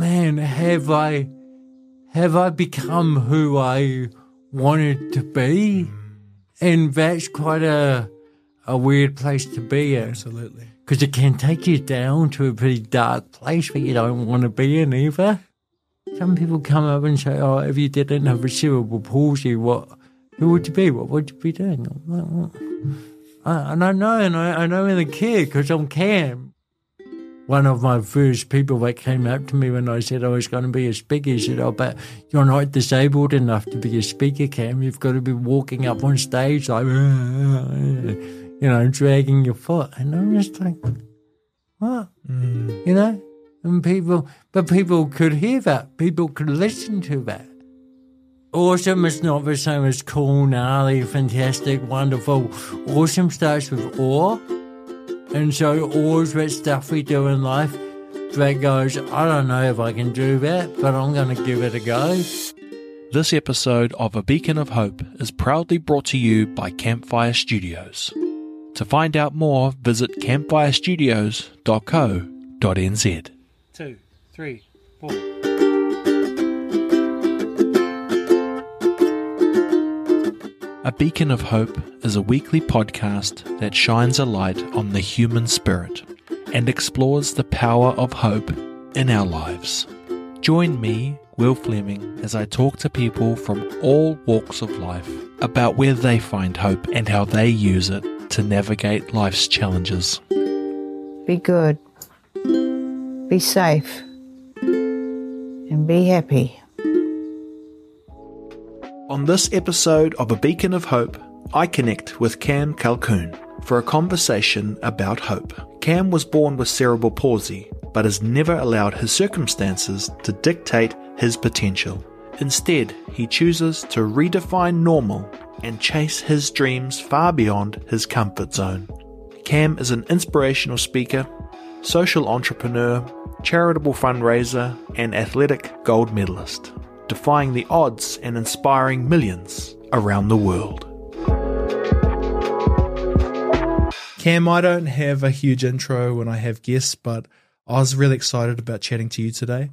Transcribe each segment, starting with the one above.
man, have I have I become who I wanted to be? Mm. And that's quite a a weird place to be in. Absolutely. Because it can take you down to a pretty dark place where you don't want to be in either. Some people come up and say, "Oh, if you didn't have a cerebral palsy, what? Who would you be? What would you be doing?" I'm like, "Well, I, and I know, and I, I don't really care because I'm Cam. One of my first people that came up to me when I said I was going to be a speaker said, "Oh, but you're not disabled enough to be a speaker, Cam. You've got to be walking up on stage like, you know, dragging your foot." And I'm just like, "What?" Mm. You know. And people, but people could hear that. People could listen to that. Awesome is not the same as cool, gnarly, fantastic, wonderful. Awesome starts with awe. And so all is that stuff we do in life that goes, I don't know if I can do that, but I'm going to give it a go. This episode of A Beacon of Hope is proudly brought to you by Campfire Studios. To find out more, visit campfirestudios.co.nz. Two, three, four. A Beacon of Hope is a weekly podcast that shines a light on the human spirit and explores the power of hope in our lives. Join me, Will Fleming, as I talk to people from all walks of life about where they find hope and how they use it to navigate life's challenges. Be good. Be safe. And be happy. On this episode of A Beacon of Hope, I connect with Cam Calkoen for a conversation about hope. Cam was born with cerebral palsy, but has never allowed his circumstances to dictate his potential. Instead, he chooses to redefine normal and chase his dreams far beyond his comfort zone. Cam is an inspirational speaker, social entrepreneur, charitable fundraiser, and athletic gold medalist, defying the odds and inspiring millions around the world. Cam, I don't have a huge intro when I have guests, but I was really excited about chatting to you today.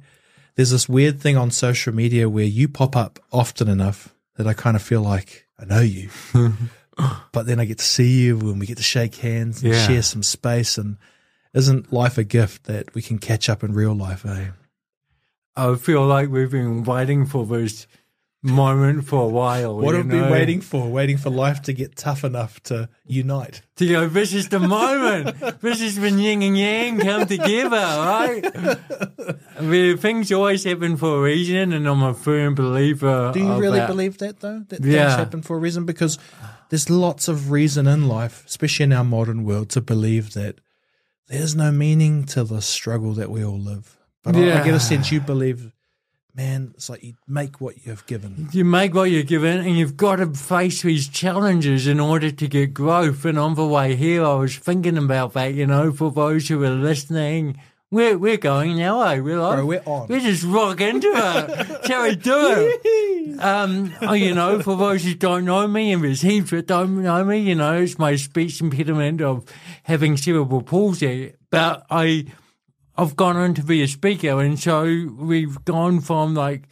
There's this weird thing on social media where you pop up often enough that I kind of feel like I know you. but then I get to see you and we get to shake hands and Yeah. share some space. And isn't life a gift that we can catch up in real life, eh? I feel like we've been waiting for this moment for a while. What have we been waiting for? Waiting for life to get tough enough to unite. to go, this is the moment. this is when yin and yang come together, right? I mean, things always happen for a reason, and I'm a firm believer. Do you really that. believe that though? That Yeah. things happen for a reason? Because there's lots of reason in life, especially in our modern world, to believe that there's no meaning to the struggle that we all live. But I, I get Yeah. a sense you believe, man, it's like you make what you've given. You make what you're given, and you've got to face these challenges in order to get growth. And on the way here, I was thinking about that. You know, for those who are listening, we're we're going now. I realize Bro, we're on. We just rock into it. Shall we do it? Um, oh, you know, for those who don't know me, and there's heaps that don't know me, you know, it's my speech impediment of having cerebral palsy. But I, I've gone on to be a speaker, and so we've gone from like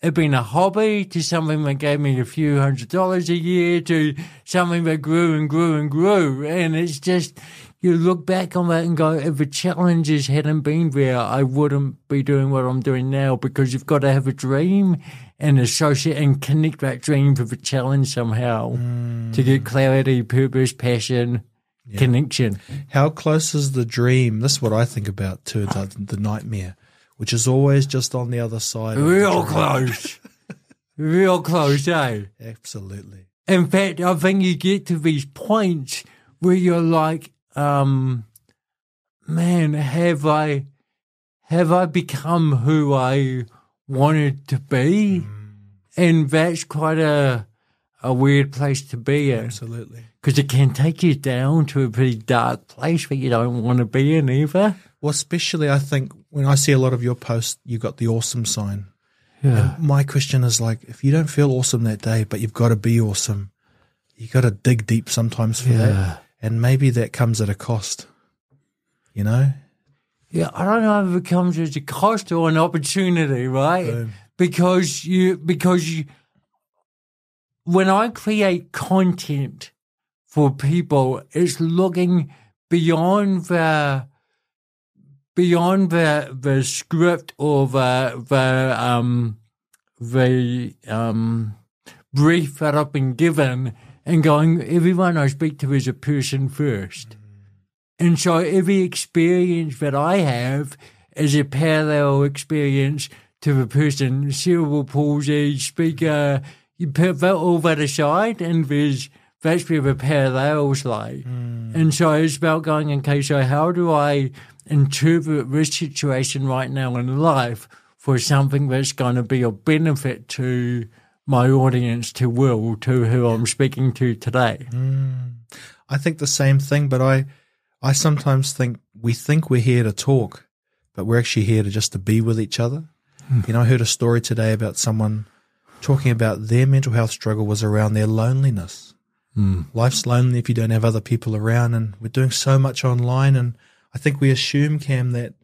it being a hobby to something that gave me a few hundred dollars a year to something that grew and grew and grew. And it's just, you look back on that and go, if the challenges hadn't been there, I wouldn't be doing what I'm doing now because you've got to have a dream and associate and connect that dream with the challenge somehow mm. to get clarity, purpose, passion, connection. How close is the dream? This is what I think about to the, the nightmare, which is always just on the other side. Real close. Real close, eh? Absolutely. In fact, I think you get to these points where you're like, um, man, have I, have I become who I wanted to be? And that's quite a, a weird place to be in Absolutely. Because it can take you down to a pretty dark place where you don't want to be in either. Well, especially I think when I see a lot of your posts, you got the awesome sign. Yeah. My question is like, if you don't feel awesome that day, but you've got to be awesome, you got to dig deep sometimes for Yeah. that, and maybe that comes at a cost. You know, Yeah, I don't know if it comes as a cost or an opportunity, right? Boom. Because you, because you, when I create content for people, it's looking beyond the, beyond the, the script or the, the, um, the, um, brief that I've been given and going, everyone I speak to is a person first. And so every experience that I have is a parallel experience to the person, cerebral palsy, speaker. You put that all that aside, and there's that's where the parallels lie. Hmm. And so it's about going, okay, so how do I interpret this situation right now in life for something that's going to be of benefit to my audience, to Will, to who I'm speaking to today? Hmm. I think the same thing, but I, I sometimes think we think we're here to talk, but we're actually here to just to be with each other. Hmm. You know, I heard a story today about someone talking about their mental health struggle was around their loneliness. Life's lonely if you don't have other people around, and we're doing so much online. And I think we assume, Cam, that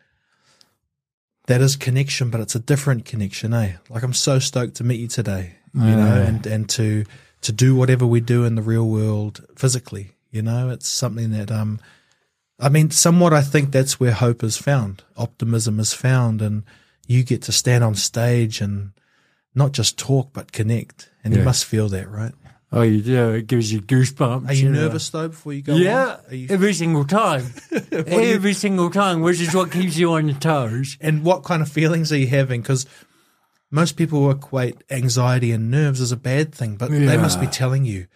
that is connection, but it's a different connection, eh? Like I'm so stoked to meet you today, you know, and and to to do whatever we do in the real world physically. You know, it's something that um, I mean, somewhat I think that's where hope is found, optimism is found, and you get to stand on stage and not just talk but connect, and you must feel that, right? Oh, you do. It gives you goosebumps. Are you know. nervous though before you go? Yeah, you, every single time. every single time, which is what keeps you on your toes. and what kind of feelings are you having? Because most people equate anxiety and nerves as a bad thing, but they must be telling you,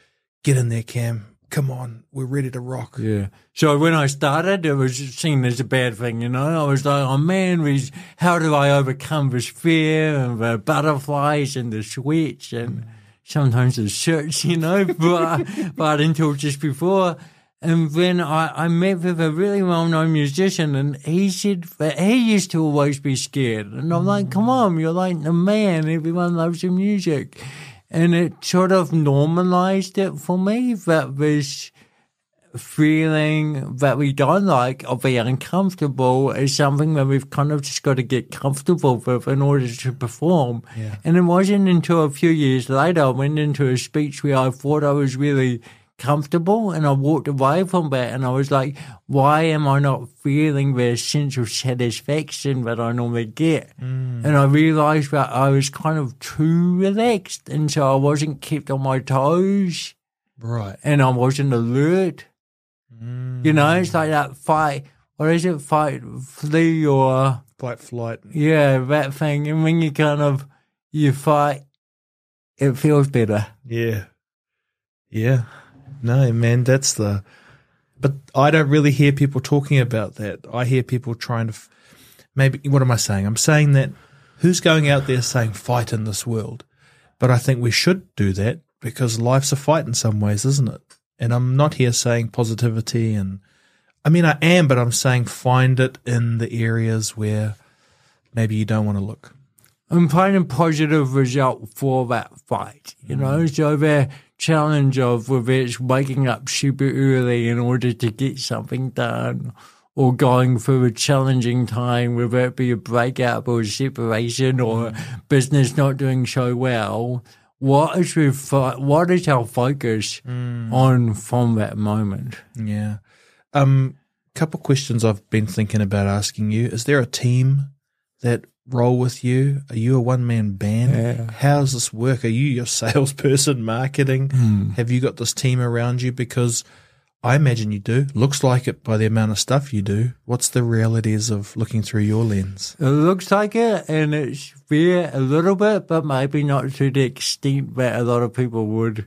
"Get in there, Cam. Come on, we're ready to rock." Yeah. So when I started, it was seen as a bad thing, you know. I was like, oh man, how do I overcome this fear and the uh, butterflies and the switch and sometimes the shirts, you know, but, but until just before. And then I, I met with a really well-known musician and he said that he used to always be scared. And I'm like, come mm. on, you're like the man. Everyone loves your music. And it sort of normalized it for me that this feeling that we don't like or be uncomfortable is something that we've kind of just got to get comfortable with in order to perform. Yeah. And it wasn't until a few years later I went into a speech where I thought I was really comfortable and I walked away from that and I was like, why am I not feeling the sense of satisfaction that I normally get? Mm. And I realized that I was kind of too relaxed and so I wasn't kept on my toes Right. and I wasn't alert. You know, it's mm. like that fight. or is it? Fight, flee, or Fight, flight. yeah, that thing. And when you kind of you fight, it feels better. Yeah. Yeah. No, man, that's the. But I don't really hear people talking about that. I hear people trying to. f- Maybe, what am I saying? I'm saying that who's going out there saying fight in this world? But I think we should do that because life's a fight in some ways, isn't it? And I'm not here saying positivity and. I mean, I am, but I'm saying find it in the areas where maybe you don't want to look. and find a positive result for that fight. You know, mm. so the challenge of whether it's waking up super early in order to get something done, or going through a challenging time, whether it be a breakup or a separation or mm. business not doing so well. What is your fo- what is our focus on from that moment? Yeah. Um, couple questions I've been thinking about asking you. Is there a team that roll with you? Are you a one man band? Yeah. How does this work? Are you your salesperson, marketing? Hmm. Have you got this team around you? Because I imagine you do. Looks like it by the amount of stuff you do. What's the realities of looking through your lens? It looks like it, and it's there a little bit, but maybe not to the extent that a lot of people would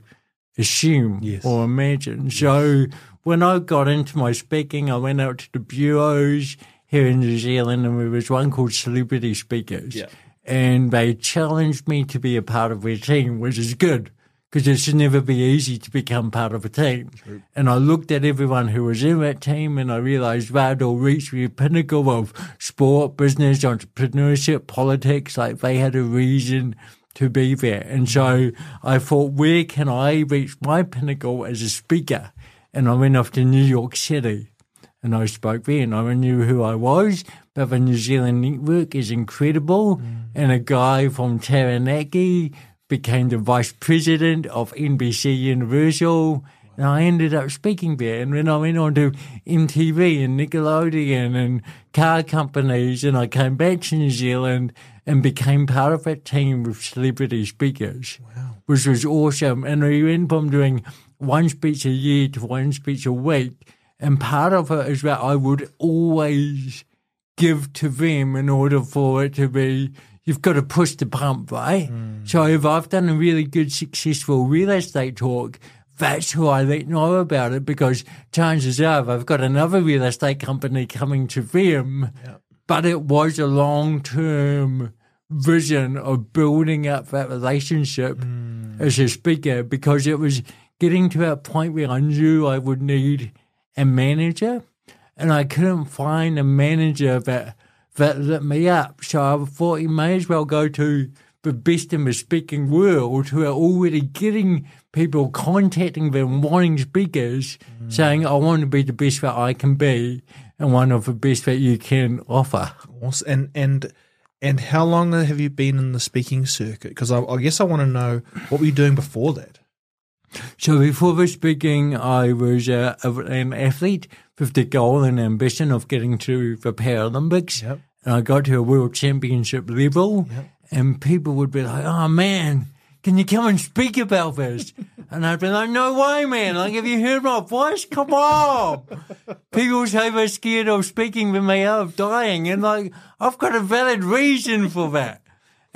assume Yes. or imagine. So when I got into my speaking, I went out to the bureaus here in New Zealand, and there was one called Celebrity Speakers. Yeah. And they challenged me to be a part of their team, which is good because it should never be easy to become part of a team. And I looked at everyone who was in that team and I realized all reached the pinnacle of sport, business, entrepreneurship, politics. Like they had a reason to be there. And so I thought, where can I reach my pinnacle as a speaker? And I went off to New York City. and I spoke then. I knew who I was, but the New Zealand network is incredible. Mm. And a guy from Taranaki became the vice president of NBC Universal. And I ended up speaking there. And then I went on to MTV and Nickelodeon and car companies. And I came back to New Zealand and became part of that team of celebrity speakers, which was awesome. And we went from doing one speech a year to one speech a week. And part of it is that I would always give to them in order for it to be you've got to push the pump, right? Mm. So if I've done a really good, successful real estate talk, that's who I let know about it because chances are I've got another real estate company coming to them. But it was a long term vision of building up that relationship mm. as a speaker because it was getting to a point where I knew I would need a manager and I couldn't find a manager that that lit me up. So I thought you may as well go to the best in the speaking world who are already getting people contacting them, wanting speakers, saying, I want to be the best that I can be and one of the best that you can offer. Awesome. And and and how long have you been in the speaking circuit? Because I, I guess I want to know what were you doing before that. So before the speaking, I was uh, a- an athlete with the goal and ambition of getting to the Paralympics. Yep. And I got to a world championship level, and people would be like, "Oh man, can you come and speak about this?" and I'd be like, "No way, man! Like, have you heard my voice? Come on!" people say they're scared of speaking when they are of dying, and like, I've got a valid reason for that.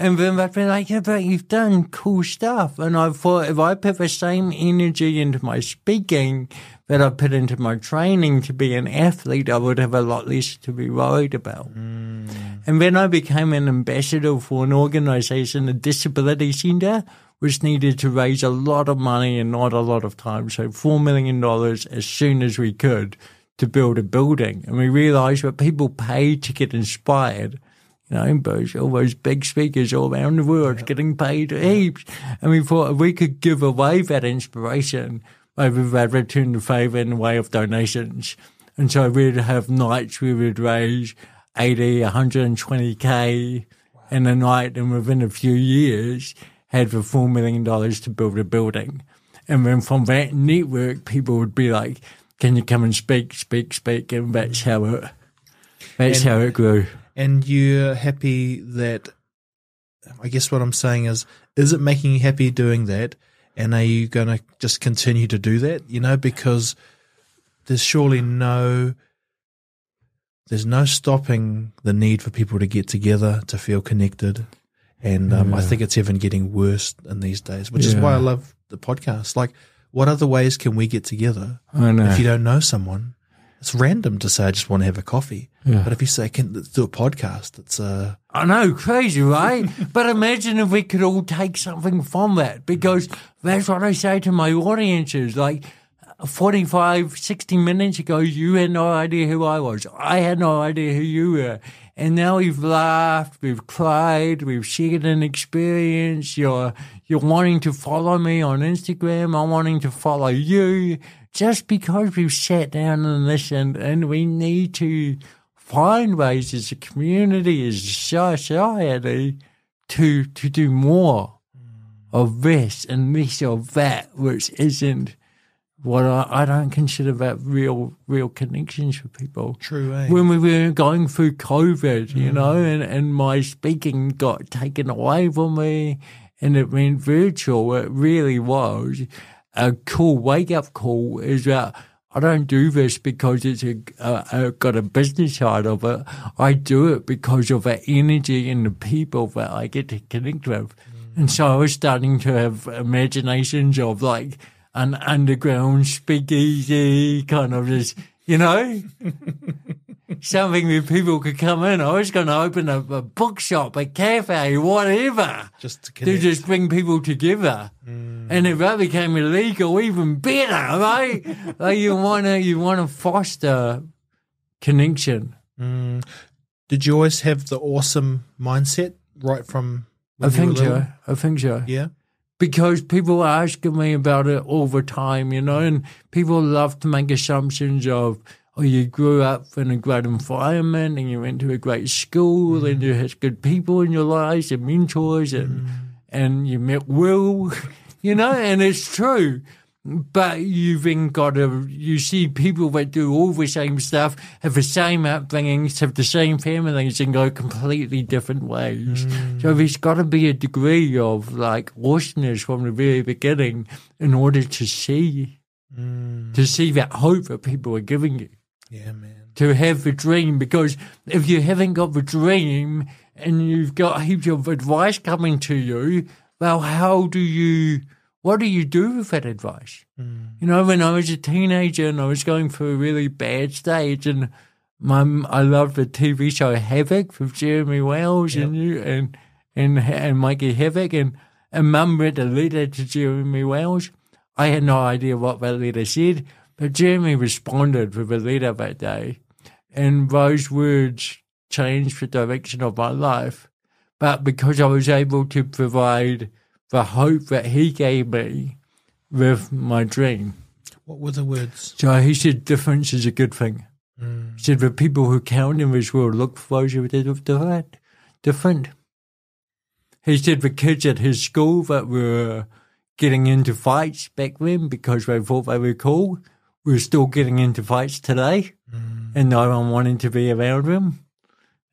And then they'd be like, yeah, but you've done cool stuff. And I thought if I put the same energy into my speaking that I put into my training to be an athlete, I would have a lot less to be worried about. Mm. And then I became an ambassador for an organization, a disability center, which needed to raise a lot of money and not a lot of time. So $4 million as soon as we could to build a building. And we realized that people pay to get inspired. You know, all those big speakers all around the world getting paid heaps. And we thought if we could give away that inspiration, maybe they'd return the favour in the way of donations. And so we'd have nights we would raise 80, 120k in a night, and within a few years, had the $4 million to build a building. And then from that network, people would be like, can you come and speak, speak, speak? And that's how it, that's And- how it grew. And you're happy that. I guess what I'm saying is, is it making you happy doing that? And are you going to just continue to do that? You know, because there's surely no. There's no stopping the need for people to get together to feel connected, and um, I think it's even getting worse in these days. Which is why I love the podcast. Like, what other ways can we get together? If you don't know someone, it's random to say I just want to have a coffee. Yeah. But if you say can let's do a podcast, it's uh I know, crazy, right? but imagine if we could all take something from that, because that's what I say to my audiences. Like 45, 60 minutes ago, you had no idea who I was. I had no idea who you were. And now we've laughed, we've cried, we've shared an experience. You're, you're wanting to follow me on Instagram. I'm wanting to follow you just because we've sat down and listened and we need to find ways as a community, as a society, to to do more of this and less of that, which isn't what I, I don't consider that real real connections with people. true, eh? When we were going through COVID, you know, and, and my speaking got taken away from me and it went virtual, it really was a cool wake up call is that I don't do this because it's a, uh, got a business side of it. I do it because of the energy and the people that I get to connect with. And so I was starting to have imaginations of like an underground speakeasy kind of just, you know, something where people could come in. I was going to open a, a bookshop, a cafe, whatever Just to to just bring people together. And if that became illegal, even better, right? like you want to, you want to foster connection. Mm. Did you always have the awesome mindset right from I when you were think so. I think so. Yeah. Because people are asking me about it all the time, you know, and people love to make assumptions of, oh, you grew up in a great environment and you went to a great school and you had good people in your lives and mentors and and you met Will, you know, and it's true. But you've then got to, you see people that do all the same stuff, have the same upbringings, have the same families, and go completely different ways. So mm. there's got to be a degree of like awesomeness from the very beginning in order to see, mm. to see that hope that people are giving you Yeah, man. to have the dream because if you haven't got the dream and you've got heaps of advice coming to you, well, how do you, what do you do with that advice? You know, when I was a teenager and I was going through a really bad stage and my, I loved the TV show Havoc with Jeremy Wells and you and, and, and Mikey Havoc and, and mum read a letter to Jeremy Wells. I had no idea what that letter said, but Jeremy responded with a letter that day, and those words changed the direction of my life. But because I was able to provide the hope that he gave me with my dream. What were the words? So he said difference is a good thing. Hmm. He said the people who count in this world look for those who are different. different. He said the kids at his school that were getting into fights back then because they thought they were cool were still getting into fights today hmm. and no one wanted to be around them.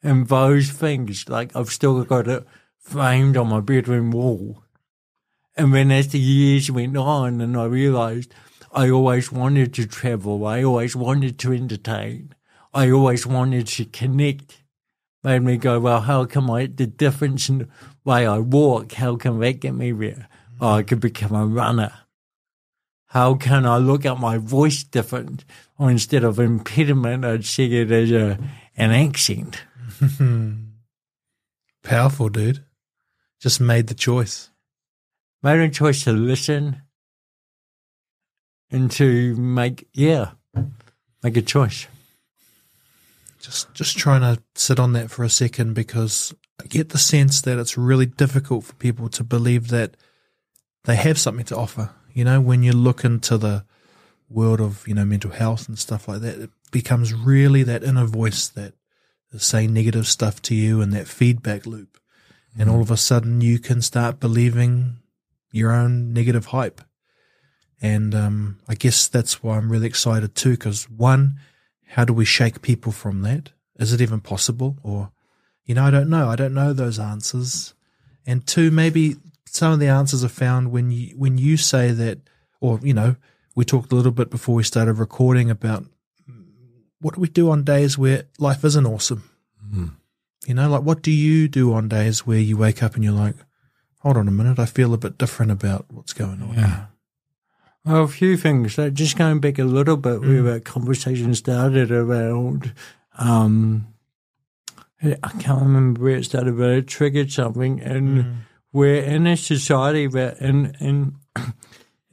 And those things, like I've still got it framed on my bedroom wall. And then as the years went on and I realized I always wanted to travel, I always wanted to entertain, I always wanted to connect, made me go, well, how come I, the difference in the way I walk, how can that get me there? Oh, I could become a runner. How can I look at my voice different? Or instead of impediment, I'd see it as a, an accent. Powerful, dude. Just made the choice. made a choice to listen and to make yeah make a choice Just just trying to sit on that for a second because I get the sense that it's really difficult for people to believe that they have something to offer. You know, when you look into the world of, you know, mental health and stuff like that, it becomes really that inner voice that saying negative stuff to you and that feedback loop. And all of a sudden you can start believing your own negative hype. And um, I guess that's why I'm really excited too, because one, how do we shake people from that? Is it even possible? Or, you know, I don't know. I don't know those answers. And two, maybe some of the answers are found when you when you say that, or you know, we talked a little bit before we started recording about what do we do on days where life isn't awesome. Hmm. You know, like what do you do on days where you wake up and you're like, hold on a minute, I feel a bit different about what's going on. Yeah. well a few things like just going back a little bit where hmm. that conversation started around um I can't remember where it started but it triggered something and hmm. we're in a society that in in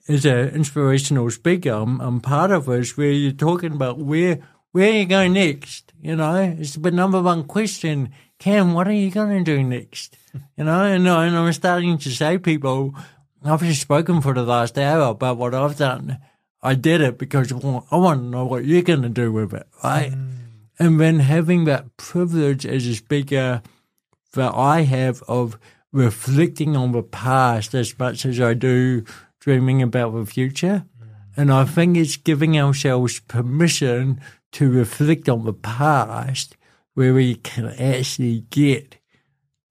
as an inspirational speaker, um, I'm, I'm part of this where you're talking about where where are you going next. You know, it's the number one question. Cam, what are you going to do next? You know, and, and I'm starting to say, people, I've just spoken for the last hour about what I've done. I did it because I want, I want to know what you're going to do with it, right? Mm. And then having that privilege as a speaker that I have of reflecting on the past as much as I do dreaming about the future. Mm. And I think it's giving ourselves permission to reflect on the past where we can actually get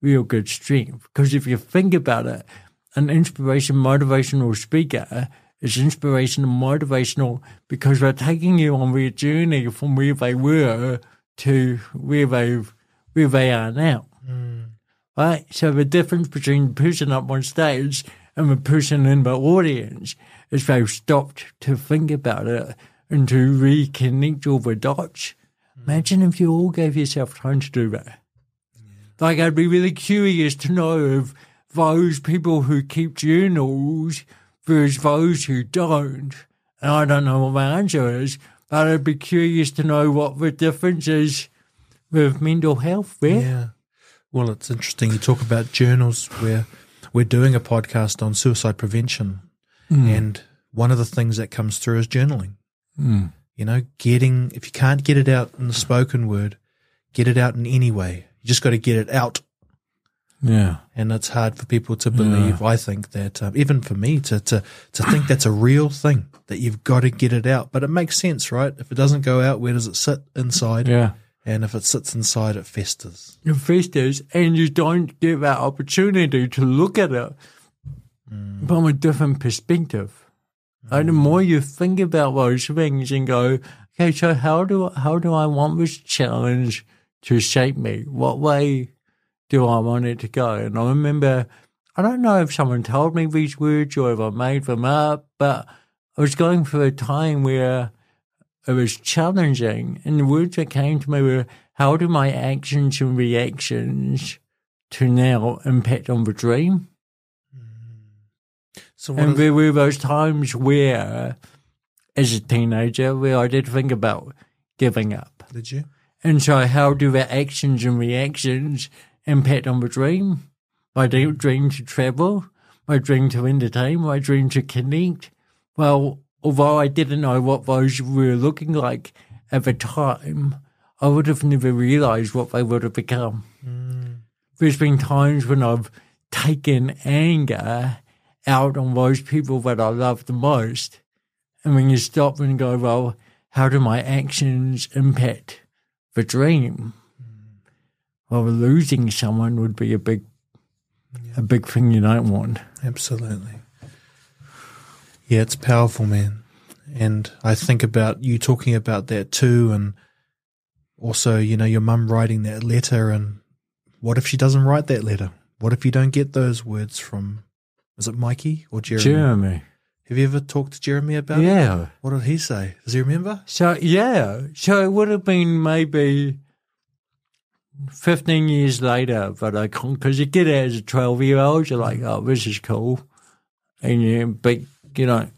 real good strength. Because if you think about it, an inspiration motivational speaker is inspirational motivational because they're taking you on their journey from where they were to where they where they are now. Mm. Right? So the difference between the person up on stage and the person in the audience is they've stopped to think about it and to reconnect all the dots. Imagine if you all gave yourself time to do that. Like, I'd be really curious to know if those people who keep journals versus those who don't. And I don't know what my answer is, but I'd be curious to know what the difference is with mental health there. Yeah. Well, it's interesting. You talk about journals where we're doing a podcast on suicide prevention. Hmm. And one of the things that comes through is journaling. You know, getting, if you can't get it out in the spoken word, get it out in any way. You just got to get it out. Yeah. And it's hard for people to believe, I think, that um, even for me to, to, to think that's a real thing, that you've got to get it out. But it makes sense, right? If it doesn't go out, where does it sit? Inside. Yeah. And if it sits inside, it festers. It festers and you don't get that opportunity to look at it from a different perspective. Like the more you think about those things and go, okay, so how do how do I want this challenge to shape me? What way do I want it to go? And I remember, I don't know if someone told me these words or if I made them up, but I was going through a time where it was challenging, and the words that came to me were, how do my actions and reactions to now impact on the dream? So And there were those times where, as a teenager, where I did think about giving up. did you? And so, how do the actions and reactions impact on the dream? My dream to travel, my dream to entertain, my dream to connect. Well, although I didn't know what those were looking like at the time, I would have never realized what they would have become. Mm. There's been times when I've taken anger out on those people that I love the most. And when you stop and go, well, how do my actions impact the dream? Mm. Well, losing someone would be a big, a big thing you don't want. Absolutely. Yeah, it's powerful, man. And I think about you talking about that too. And also, you know, your mum writing that letter. And what if she doesn't write that letter? What if you don't get those words from, is it Mikey or Jeremy? Jeremy. Have you ever talked to Jeremy about it? Yeah. What did he say? Does he remember? So, yeah. So it would have been maybe 15 years later but I can't, because you get it as a 12 year old, you're like, oh, this is cool. And you, but, you know,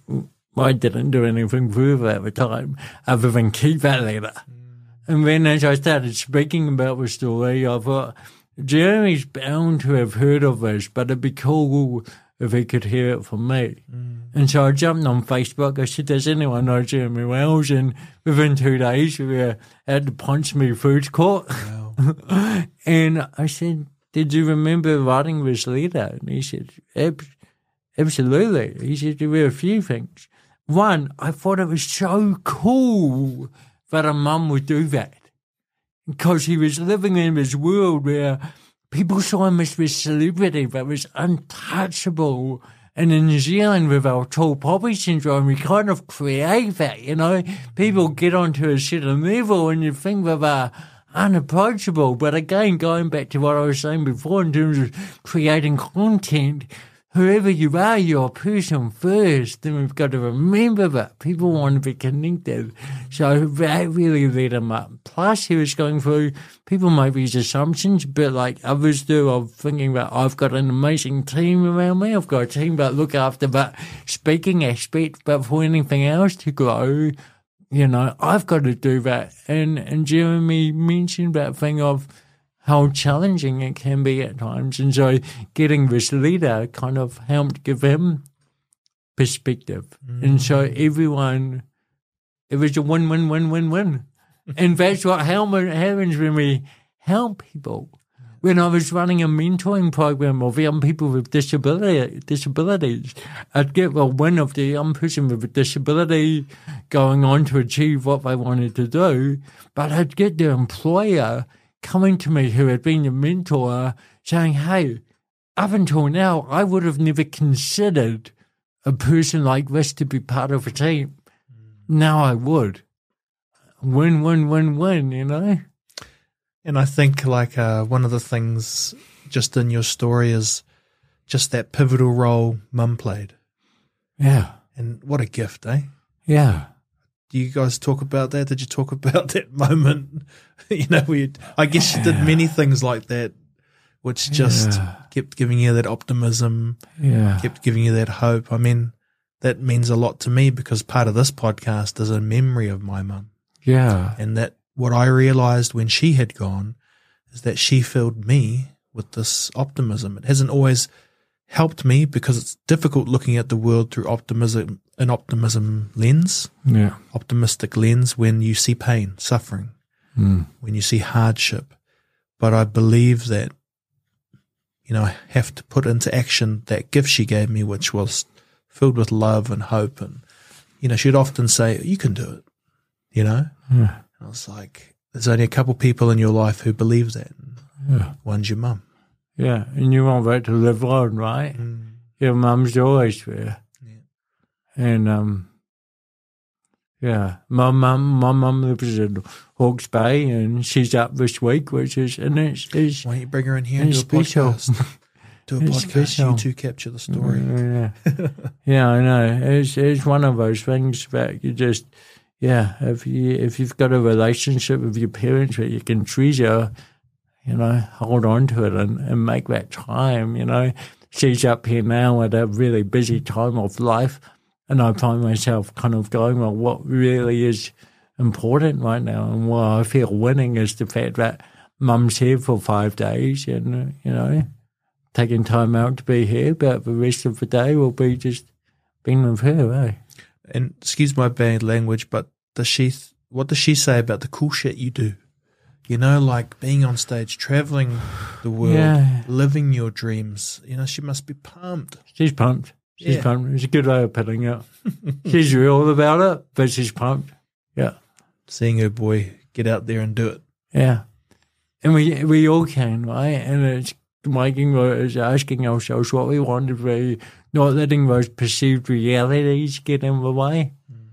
I didn't do anything further at the time other than keep that letter. Mm. And then as I started speaking about the story, I thought, Jeremy's bound to have heard of this, but it'd be cool if he could hear it from me. Mm. And so I jumped on Facebook. I said, Does anyone know Jeremy Wells? And within two days, we were at the Punch Me Food Court. and I said, Did you remember writing this letter? And he said, "Ab- Absolutely. He said, There were a few things. One, I thought it was so cool that a mum would do that because he was living in this world where people saw him as this celebrity that was untouchable. And in New Zealand, with our tall poppy syndrome, we kind of create that, you know. People get onto a certain level and you think that they're unapproachable. But again, going back to what I was saying before in terms of creating content, whoever you are, you're a person first, and we've got to remember that. People want to be connected. So that really lit him up. Plus, he was going through, people make these assumptions, but like others do, of thinking that I've got an amazing team around me. I've got a team that look after that speaking aspect, but for anything else to grow, you know, I've got to do that. And, and Jeremy mentioned that thing of, how challenging it can be at times. And so getting this leader kind of helped give him perspective. And so mm. everyone, it was a win, win, win, win, win. and that's what happens when we help people. When I was running a mentoring program of young people with disability disabilities, I'd get the win of the young person with a disability going on to achieve what they wanted to do, but I'd get the employer coming to me who had been a mentor saying, Hey, up until now, I would have never considered a person like this to be part of a team. Now I would. Win, win, win, win, you know? And I think like uh, one of the things just in your story is just that pivotal role mum played. Yeah. And what a gift, eh? Yeah. Do you guys talk about that? Did you talk about that moment? you know, we I guess you did many things like that, which just Yeah. kept giving you that optimism, Yeah. kept giving you that hope. I mean, that means a lot to me because part of this podcast is a memory of my mum. Yeah. And that what I realized when she had gone is that she filled me with this optimism. It hasn't always helped me because it's difficult looking at the world through optimism an optimism lens, Yeah. optimistic lens when you see pain, suffering, Mm. when you see hardship. But I believe that, you know, I have to put into action that gift she gave me, which was filled with love and hope. And, you know, she'd often say, You can do it, you know? Yeah. I was like, There's only a couple people in your life who believe that. Yeah. One's your mum. Yeah. And you want that to live on, right? Your mum's always there. And um yeah. My mum my mum lives in Hawke's Bay and she's up this week, which is and it's, it's Why don't you bring her in here and do a special. podcast? Do a It's podcast. special. You two capture the story. Yeah, yeah, I know. It's it's one of those things that you just, yeah. If you if you've got a relationship with your parents that you can treasure, you know, hold on to it and, and make that time. You know, she's up here now at a really busy time of life, and I find myself kind of going, well, what really is important right now, and what I feel winning is the fact that mum's here for five days, and you know taking time out to be here, but the rest of the day will be just being with her, eh? And excuse my bad language, but does she? What does she say about the cool shit you do? You know, like being on stage, traveling the world, Yeah. living your dreams. You know, she must be pumped. She's pumped. She's Yeah. pumped. It's a good way of putting it. she's real about it, but she's pumped. Yeah. Seeing her boy get out there and do it. Yeah. And we we all can, right? And it's making us asking ourselves what we want to be, not letting those perceived realities get in the way. Mm.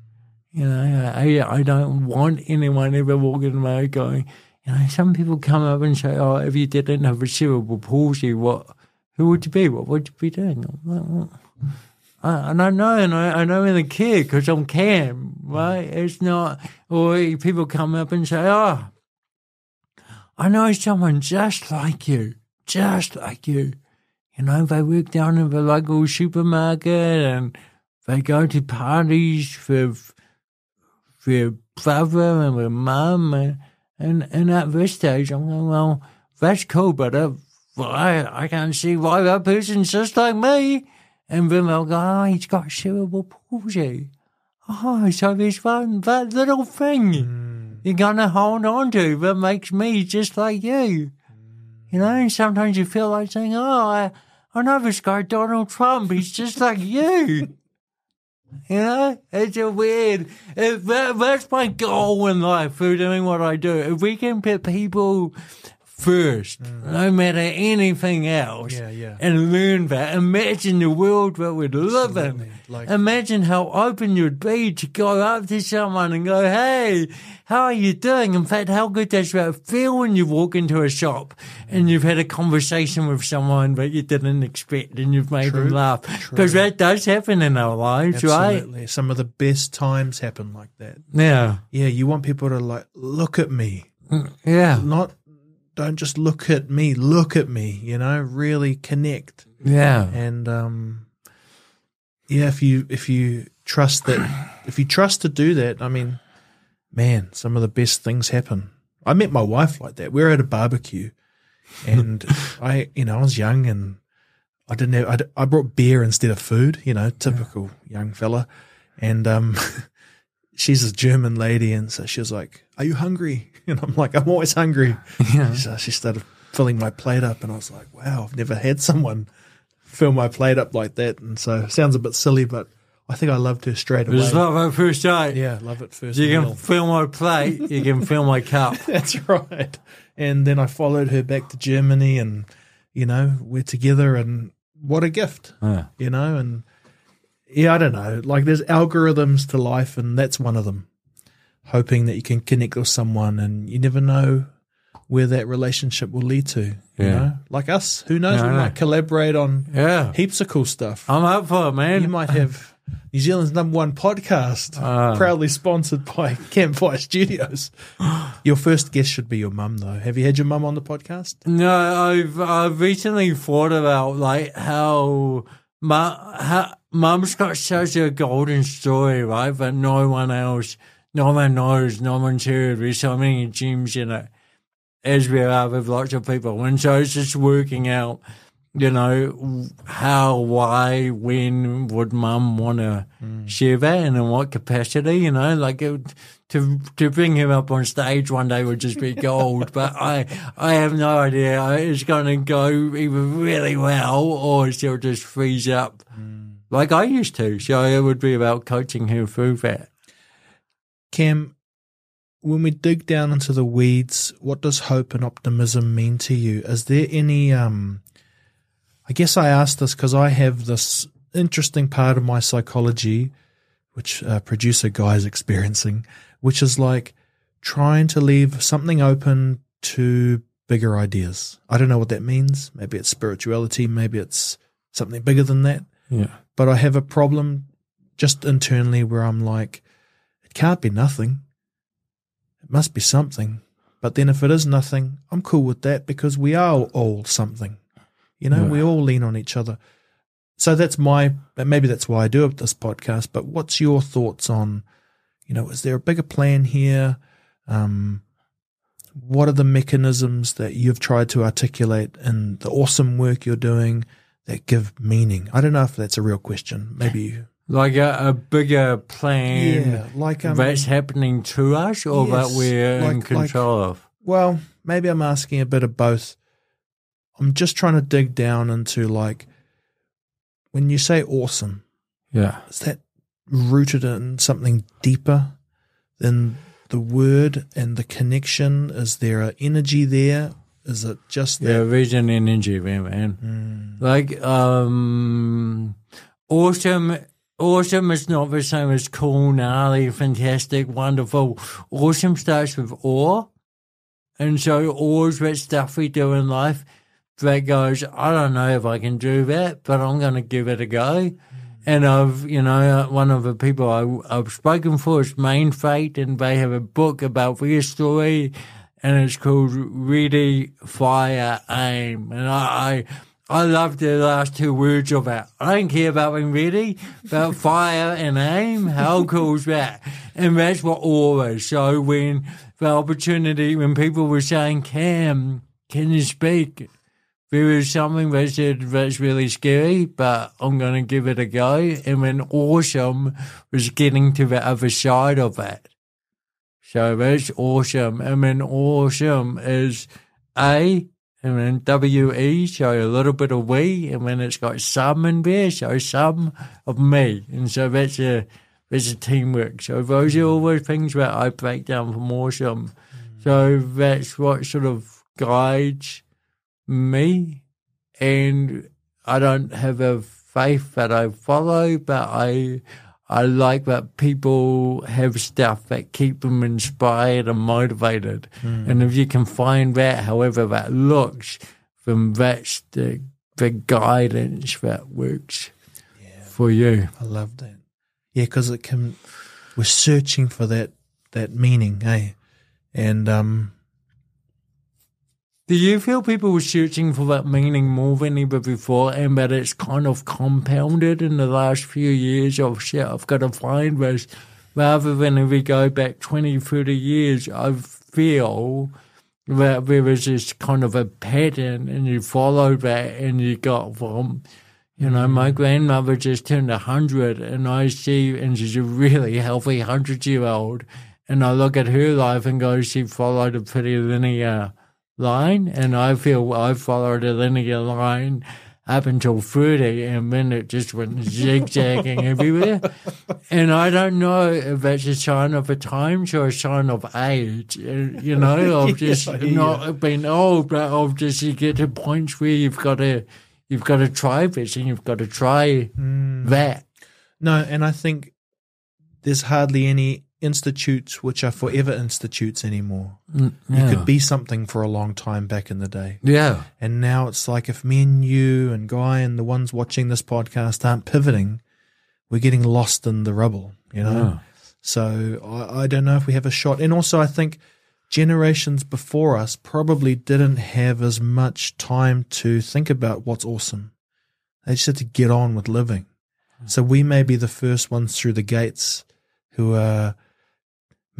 You know, I I don't want anyone ever walking away going, you know, some people come up and say, Oh, if you didn't have a cerebral palsy, what who would you be? What would you be doing? I'm like, well, I, and I know, and I, I know in the kid because I'm Cam, right? It's not, or people come up and say, oh, I know someone just like you, just like you. You know, they work down in the local supermarket and they go to parties for their brother and their mum. And, and, and at this stage, I'm going, well, that's cool, but uh, I, I can't see why that person's just like me. And then they'll go, oh, he's got cerebral palsy. Oh, so there's one, that little thing hmm. you're going to hold on to that makes me just like you. You know, and sometimes you feel like saying, oh, I, I know this guy, Donald Trump, he's just like you. You know, it's a weird. If that, that's my goal in life for doing what I do. If we can put people first, mm-hmm. no matter anything else, Yeah, yeah. and learn that, imagine the world that we'd live in. Like- imagine how open you'd be to go up to someone and go, "Hey, how are you doing?" In fact, how good does that feel when you walk into a shop mm-hmm. and you've had a conversation with someone that you didn't expect and you've made them laugh? Because that does happen in our lives, right? Absolutely. Some of the best times happen like that. Yeah, Yeah, you want people to like look at me, mm, yeah, not don't just look at me, look at me, you know, really connect. yeah, And um yeah, if you if you trust that if you trust to do that, I mean, man, some of the best things happen. I met my wife like that. We were at a barbecue and I, you know, I was young and I didn't have, I brought beer instead of food, you know, typical young fella. And, um, she's a German lady. And so she was like, are you hungry? And I'm like, I'm always hungry. Yeah. So she started filling my plate up and I was like, wow, I've never had someone fill my plate up like that. And so it sounds a bit silly, but I think I loved her straight away. It's not at first sight. yeah, love it first. You meal. can fill my plate. You can fill my cup. That's right. And then I followed her back to Germany and, you know, we're together and what a gift, Yeah. you know, and yeah, I don't know. Like there's algorithms to life and that's one of them. Hoping that you can connect with someone and you never know where that relationship will lead to. You Yeah. know? Like us. Who knows? I we know. might collaborate on Yeah. heaps of cool stuff. I'm up for it, man. you might have New Zealand's number one podcast, Ah. proudly sponsored by Campfire Studios. Your first guest should be your mum, though. Have you had your mum on the podcast? No, I've I've recently thought about like how my how, mum's got such a golden story, right? But no one else, no one knows, no one's heard. There's so many gems in it, as we are with lots of people, and so it's just working out you know, how, why, when would mum want to hmm. share that and in what capacity, you know, like it, to, to bring him up on stage one day would just be gold, but I, I have no idea. It's going to go either really well or she'll just freeze up hmm. Like I used to. So it would be about coaching him through that. Cam, when we dig down into the weeds, what does hope and optimism mean to you? Is there any, um, I guess I asked this because I have this interesting part of my psychology, which uh, producer guy is experiencing, which is like trying to leave something open to bigger ideas. I don't know what that means. Maybe it's spirituality. Maybe it's something bigger than that. Yeah. But I have a problem just internally where I'm like, it can't be nothing. It must be something. But then if it is nothing, I'm cool with that because we are all something. You know, Yeah. we all lean on each other. So that's my, maybe that's why I do this podcast. But what's your thoughts on, you know, is there a bigger plan here? Um, what are the mechanisms that you've tried to articulate in the awesome work you're doing that give meaning? I don't know if that's a real question. Maybe, Like a, a bigger plan yeah, like um, that's happening to us or Yes, that we're in like- like- control of. Well, maybe I'm asking a bit of both. I'm just trying to dig down into like when you say awesome, Yeah. is that rooted in something deeper than the word and the connection? Is there an energy there? Is it just Yeah, vision and energy, man. man. Like, um, awesome. Awesome is not the same as cool, gnarly, fantastic, wonderful. Awesome starts with awe. And so awe is that stuff we do in life that goes, I don't know if I can do that, but I'm going to give it a go. And I've, you know, one of the people I, I've spoken for is Mainfreight, and they have a book about their story, and it's called Ready, Fire, Aim. And I, I, I love the last two words of it. I don't care about being ready, but fire and aim. How cool is that? And that's what awe is. So when the opportunity, when people were saying, Cam, can you speak? there was something that said that's really scary, but I'm going to give it a go. And when awesome was getting to the other side of it. So that's awesome. And then awesome is A, and then W E, so a little bit of we, and then it's got some in there, so some of me. And so that's a that's a teamwork. So those are all the things that I break down from awesome. Mm. So that's what sort of guides me, and I don't have a faith that I follow, but I I like that people have stuff that keep them inspired and motivated, and if you can find that, however that looks, then that's the the guidance that works for you. I love that. Yeah, because it can. We're searching for that that meaning, eh? And um, Do you feel people were searching for that meaning more than ever before and that it's kind of compounded in the last few years of shit, I've got to find this rather than if we go back 20, 30 years, I feel that there was this kind of a pattern and you follow that and you got from, you know, my grandmother just turned 100 and I see, and she's a really healthy 100 year old. And I look at her life and go, she followed a pretty linear line, and I feel I followed a linear line up until 30, and then it just went zigzagging everywhere. And I don't know if that's a sign of the times or a sign of age, uh, you know, of just Yeah, yeah. not being old, but of just you get to points where you've got to. You've got to try this and you've got to try that. no, and I think there's hardly any institutes which are forever institutes anymore. Mm, You could be something for a long time back in the day. yeah. And now it's like if me and you and Guy and the ones watching this podcast aren't pivoting, we're getting lost in the rubble, you know? Yeah. So I, I don't know if we have a shot. And also, I think generations before us probably didn't have as much time to think about what's awesome. They just had to get on with living. So we may be the first ones through the gates who are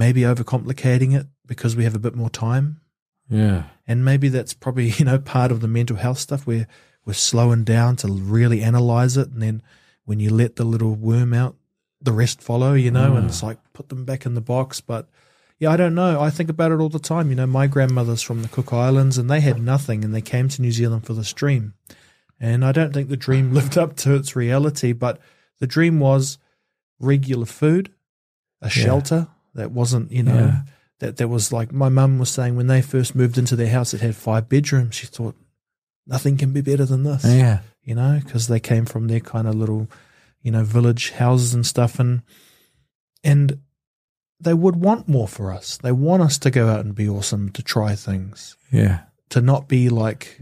maybe overcomplicating it because we have a bit more time. Yeah. And maybe that's probably, you know, part of the mental health stuff where we're slowing down to really analyze it, and then when you let the little worm out, the rest follow. You know, and mm. it's like put them back in the box, but. Yeah, I don't know. I think about it all the time. You know, my grandmother's from the Cook Islands and they had nothing and they came to New Zealand for this dream. And I don't think the dream lived up to its reality, but the dream was regular food, a shelter that wasn't, you know, Yeah. that that was like my mum was saying when they first moved into their house, it had five bedrooms. She thought nothing can be better than this, Yeah. you know, because they came from their kind of little, you know, village houses and stuff, and and they would want more for us. They want us to go out and be awesome, to try things, Yeah. to not be like,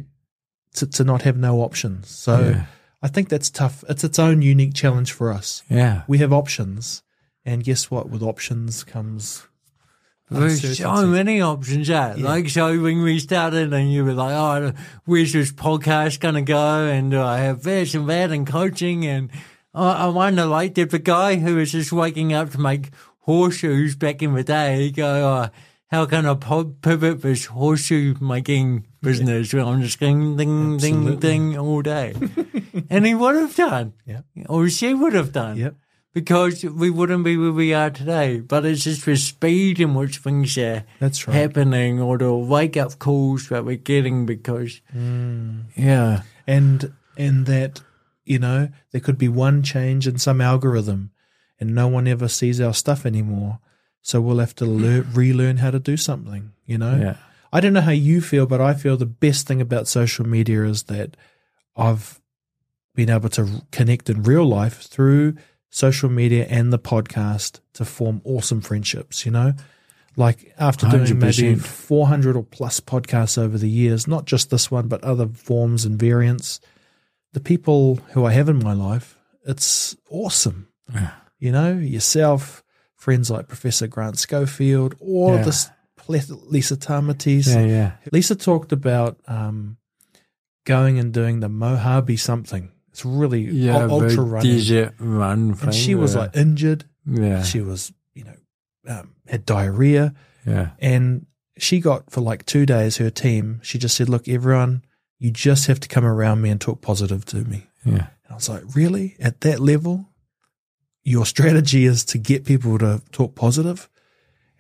to to not have no options. So. Yeah. I think that's tough. It's its own unique challenge for us. Yeah. We have options, and guess what? With options comes There's so many options out. Yeah. Like, so when we started and you were like, oh, where's this podcast going to go? And do I have this and that and coaching? And I I wonder, like, did the guy who was just waking up to make horseshoes back in the day go, oh, how can I pivot this horseshoe making business where I'm just going ding, ding, Absolutely. ding all day? and he would have done. Yeah. Or she would have done Yep. Because we wouldn't be where we are today. But it's just the speed in which things are That's right. happening or the wake up calls that we're getting because, Mm. yeah, and and that you know there could be one change in some algorithm, and no one ever sees our stuff anymore. So we'll have to lear- relearn how to do something. You know. yeah, I don't know how you feel, but I feel the best thing about social media is that I've been able to connect in real life through social media and the podcast to form awesome friendships, you know? Like after doing maybe 400 or plus podcasts over the years, not just this one, but other forms and variants, the people who I have in my life, it's awesome. Yeah. You know, yourself, friends like Professor Grant Schofield, all Yeah. of this Lisa Tamati's. yeah, yeah, Lisa talked about um, going and doing the Mojave something. It's really yeah, ultra running. run thing. And she was like injured. yeah, She was, you know, um, had diarrhea. yeah, And she got for like two days, her team, she just said, Look, everyone, you just have to come around me and talk positive to me. yeah, And I was like, Really? At that level? Your strategy is to get people to talk positive?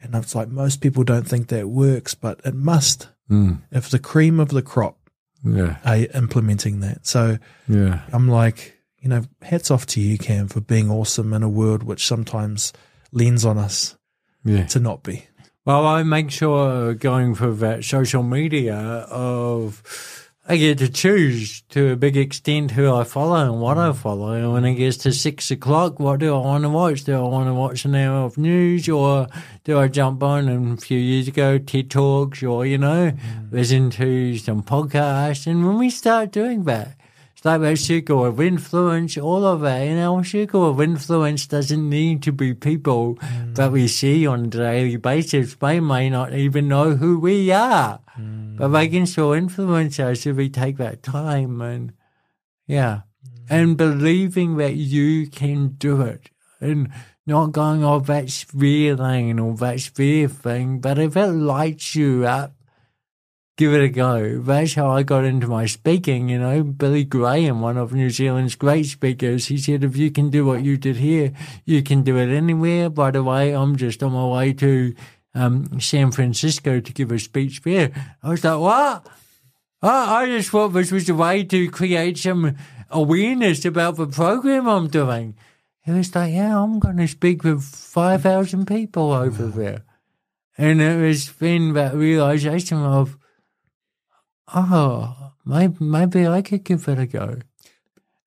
And it's like, most people don't think that works, but it must. mm, If the cream of the crop yeah, are implementing that. So yeah, I'm like, you know, hats off to you, Cam, for being awesome in a world which sometimes leans on us yeah. to not be. Well, I make sure going for that social media of I get to choose to a big extent who I follow and what I mm. follow. And when it gets to six o'clock, what do I want to watch? Do I want to watch an hour of news or do I jump on and a few years ago TED Talks or, you know, mm. listen to some podcasts? And when we start doing that, that circle of influence, all of that. And our circle of influence doesn't need to be people mm. that we see on a daily basis. They may not even know who we are, mm. but they can still influence us if we take that time and, yeah, mm. and believing that you can do it and not going, oh, that's their thing or oh, that's their thing. But if it lights you up, give it a go. That's how I got into my speaking, you know. Billy Graham, one of New Zealand's great speakers, he said, if you can do what you did here, you can do it anywhere. By the way, I'm just on my way to um, San Francisco to give a speech there. I was like, what? Oh, I just thought this was a way to create some awareness about the program I'm doing. He was like, yeah, I'm going to speak with 5,000 people over there. And it was then that realization of, oh, maybe, I could give it a go.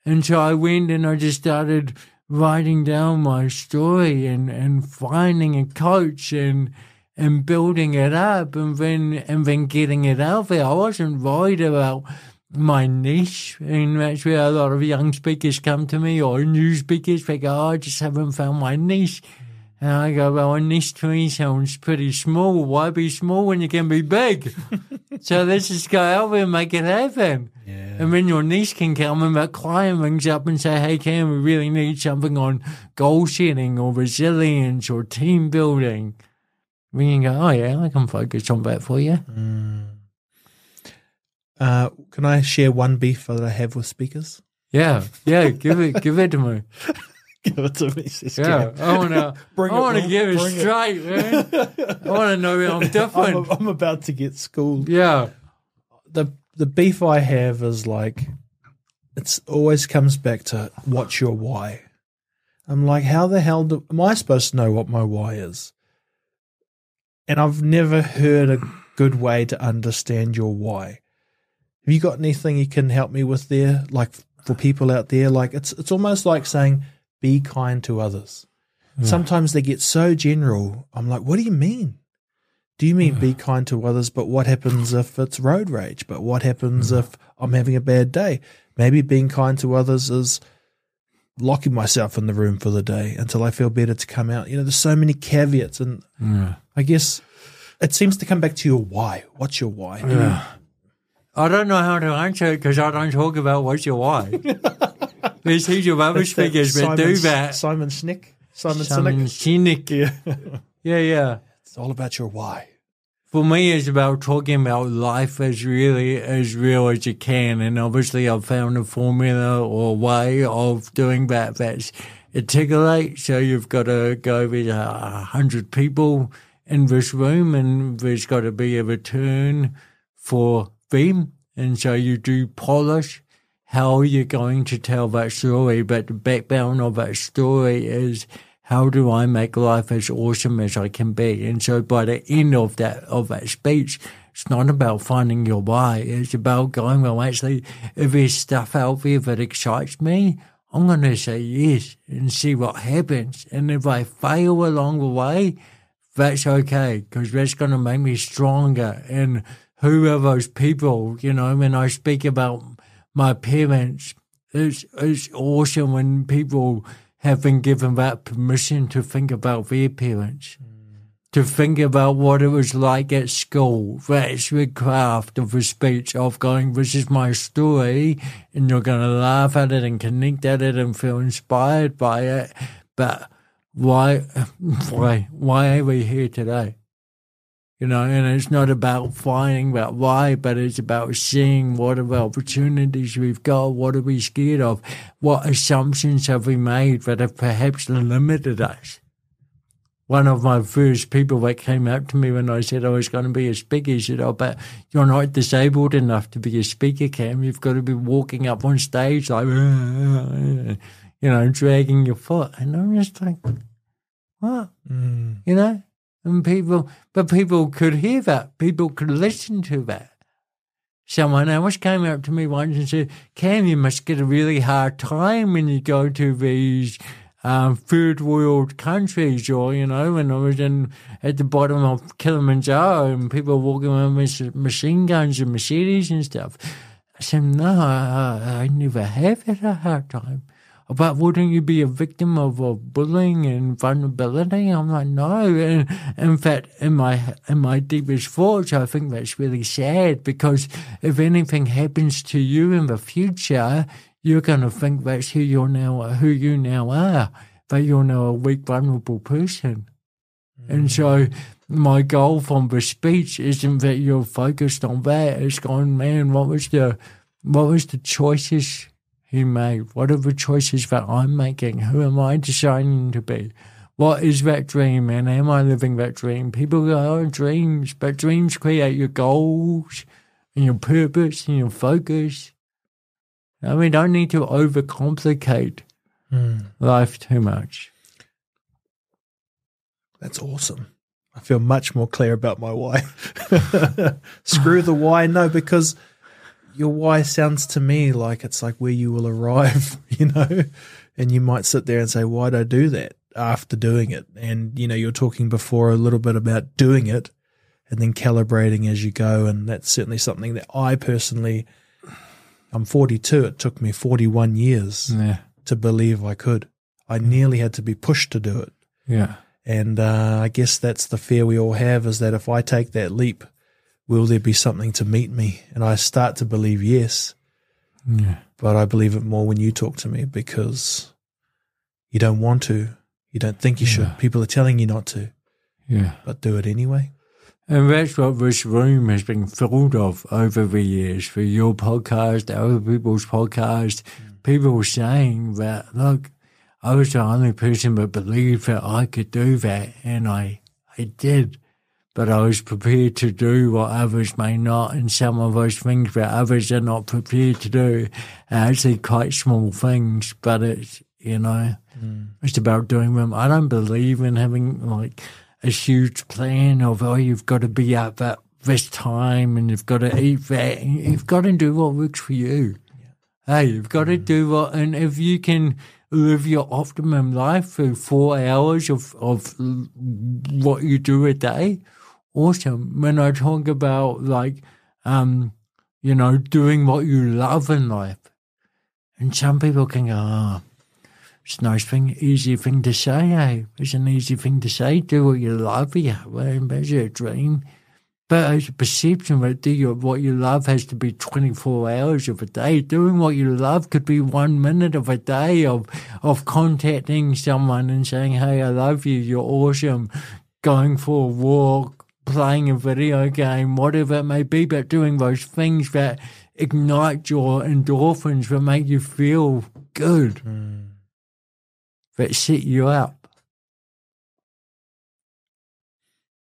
And so I went and I just started writing down my story and, and finding a coach and and building it up and then and then getting it out there. I wasn't worried about my niche and that's where a lot of young speakers come to me or new speakers they go, oh, I just haven't found my niche. And I go, well, a niche to me sounds pretty small. Why be small when you can be big? so let's just go out there and make it happen. And then your niece can come and that client rings up and say, hey, Cam, we really need something on goal setting or resilience or team building. Then you go, oh, yeah, I can focus on that for you. Um, Uh, can I share one beef that I have with speakers? Yeah, yeah. Give it, give it to me. Give it to me. says Yeah, Cam. I wanna, Bring I wanna give it Bring it. straight, man. I wanna know I'm different. I'm, I'm about to get schooled. yeah, the the beef I have is like it's always comes back to what's your why. I'm like, how the hell do, am I supposed to know what my why is? And I've never heard a good way to understand your why. Have you got anything you can help me with there? Like for people out there, like it's it's almost like saying be kind to others. Sometimes they get so general. I'm like, what do you mean? Do you mean be kind to others? But what happens if it's road rage? But what happens mm. if I'm having a bad day? Maybe being kind to others is locking myself in the room for the day until I feel better to come out. You know, there's so many caveats, and yeah. I guess it seems to come back to your why. What's your why? Yeah. I don't know how to answer it because I don't talk about what's your why. There's heaps of other That's that speakers that do Simon- that. Simon Snick. Simon Snick. Simon Sinek. Sinek. Yeah. Yeah, yeah. It's all about your why. For me, it's about talking about life as really as real as you can. And obviously, I've found a formula or way of doing that that's articulate. So you've got to go with a hundred people in this room, and there's got to be a return for them. And so you do polish how are you're going to tell that story, but the background of that story is how do I make life as awesome as I can be? And so by the end of that of that speech, it's not about finding your why. It's about going, well, actually, if there's stuff out there that excites me, I'm going to say yes and see what happens. And if I fail along the way, that's okay because that's going to make me stronger. And who are those people? You know, when I speak about my parents, it's, it's awesome when people have been given that permission to think about their parents, to think about what it was like at school. That's the craft of a speech of going, this is my story, and you're going to laugh at it and connect at it and feel inspired by it. But why, why, why are we here today? You know, and it's not about finding out why, but it's about seeing what are the opportunities we've got, what are we scared of, what assumptions have we made that have perhaps limited us. One of my first people that came up to me when I said I was going to be a speaker, said, Oh, but you're not disabled enough to be a speaker, Cam. You've got to be walking up on stage like, you know, dragging your foot. And I'm just like, what? Mm. you know, and people, but people could hear that. People could listen to that. Someone else came up to me once and said, Cam, you must get a really hard time when you go to these um, third world countries, or, you know, when I was in at the bottom of Kilimanjaro and people walking around with machine guns and machetes and stuff. I said, no, I, I never have had a hard time. But wouldn't you be a victim of, of bullying and vulnerability? I'm like, no. And in fact, in my in my deepest thoughts, I think that's really sad because if anything happens to you in the future, you're going to think that's who you're now, who you now are. That you're now a weak, vulnerable person. And mm. so my goal from the speech isn't that you're focused on that. It's going, man, what was the what was the choices he made? What are the choices that I'm making? Who am I deciding to be? What is that dream and am I living that dream? People go, oh, dreams, but dreams create your goals and your purpose and your focus. And we don't need to overcomplicate Mm. life too much. That's awesome. I feel much more clear about my why. Screw the why. No, because your why sounds to me like it's like where you will arrive, you know? And you might sit there and say, why'd I do that after doing it? And, you know, you're talking before a little bit about doing it and then calibrating as you go. And that's certainly something that I personally, I'm 42. It took me 41 years Yeah. to believe I could. I nearly had to be pushed to do it. Yeah. And uh, I guess that's the fear we all have is that if I take that leap, will there be something to meet me? And I start to believe yes, Yeah. but I believe it more when you talk to me because you don't want to. You don't think you should. People are telling you not to, Yeah. but do it anyway. And that's what this room has been filled of over the years for your podcast, other people's podcast, mm. people were saying that, look, I was the only person that believed that I could do that, and I, I did. But I was prepared to do what others may not, and some of those things that others are not prepared to do are actually quite small things, but it's, you know, hmm. it's about doing them. I don't believe in having like a huge plan of, oh, you've got to be up at this time and you've got to eat that. You've got to do what works for you. Hey, you've got to hmm. do what, and if you can live your optimum life for four hours of, of what you do a day, awesome. When I talk about like, um, you know, doing what you love in life, and some people can go, oh, it's a nice thing, easy thing to say, eh? It's an easy thing to say, do what you love, yeah, well, that's your dream. But it's a perception that what you love has to be 24 hours of a day. Doing what you love could be one minute of a day of, of contacting someone and saying, hey, I love you, you're awesome, going for a walk, playing a video game, whatever it may be, but doing those things that ignite your endorphins, that make you feel good, that set you up.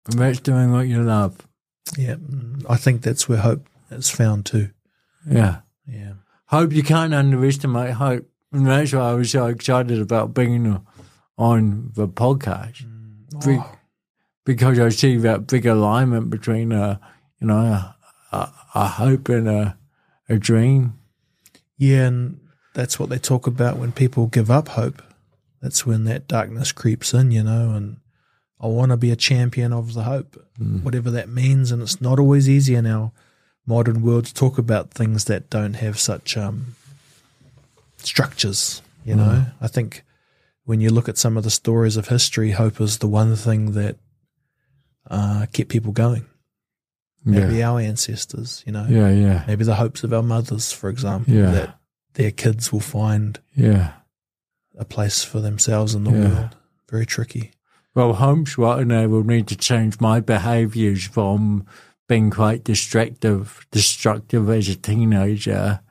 And that's doing what you love. Yeah, mm, I think that's where hope is found too. Yeah. Yeah. Hope you can't underestimate hope. And that's why I was so excited about being on the podcast. Be- because I see that big alignment between, uh, you know, a, a, a hope and a, a dream. Yeah, and that's what they talk about when people give up hope. That's when that darkness creeps in, you know, and I want to be a champion of the hope, whatever that means. And it's not always easy in our modern world to talk about things that don't have such um, structures, you know. I think when you look at some of the stories of history, hope is the one thing that uh, kept people going. Maybe Yeah. our ancestors, you know, Yeah, yeah, maybe the hopes of our mothers, for example, Yeah. that their kids will find yeah. a place for themselves in the Yeah. world. Very tricky. Well, home's what and I will need to change my behaviours from being quite destructive, destructive as a teenager,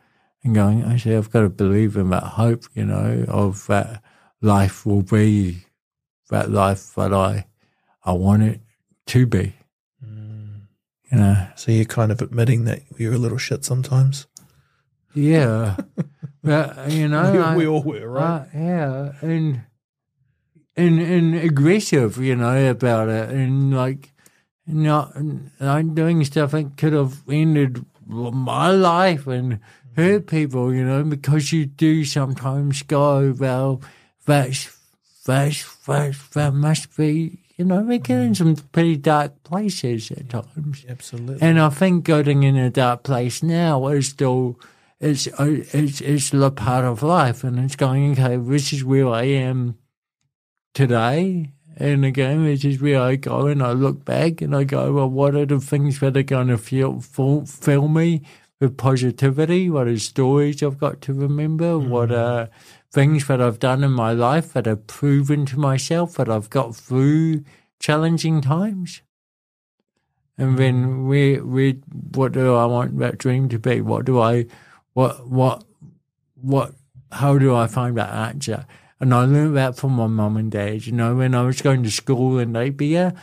and going. Actually, I've got to believe in that hope, you know, of that life will be that life that I, I want it to be. You know, So you're kind of admitting that you're a little shit sometimes. yeah, but you know, we, I- we all were, right? Uh, yeah, and and and aggressive, you know, about it, and like not like doing stuff that could have ended my life and hurt people, you know, because you do sometimes go, well, that's that's that's that must be, you know, we get in some pretty dark places at times. Absolutely. And I think going in a dark place now is still it's uh, it's it's a part of life, and it's going okay. This is where I am today, and again, this is where I go, and I look back and I go, well, what are the things that are going to feel fill, fill me with positivity? What are stories I've got to remember? What are things that I've done in my life that have proven to myself that I've got through challenging times? And then mm. where, where, what do I want that dream to be? What do I, what, what, what, how do I find that answer? And I learned that from my mum and dad. You know, when I was going to school in Napier,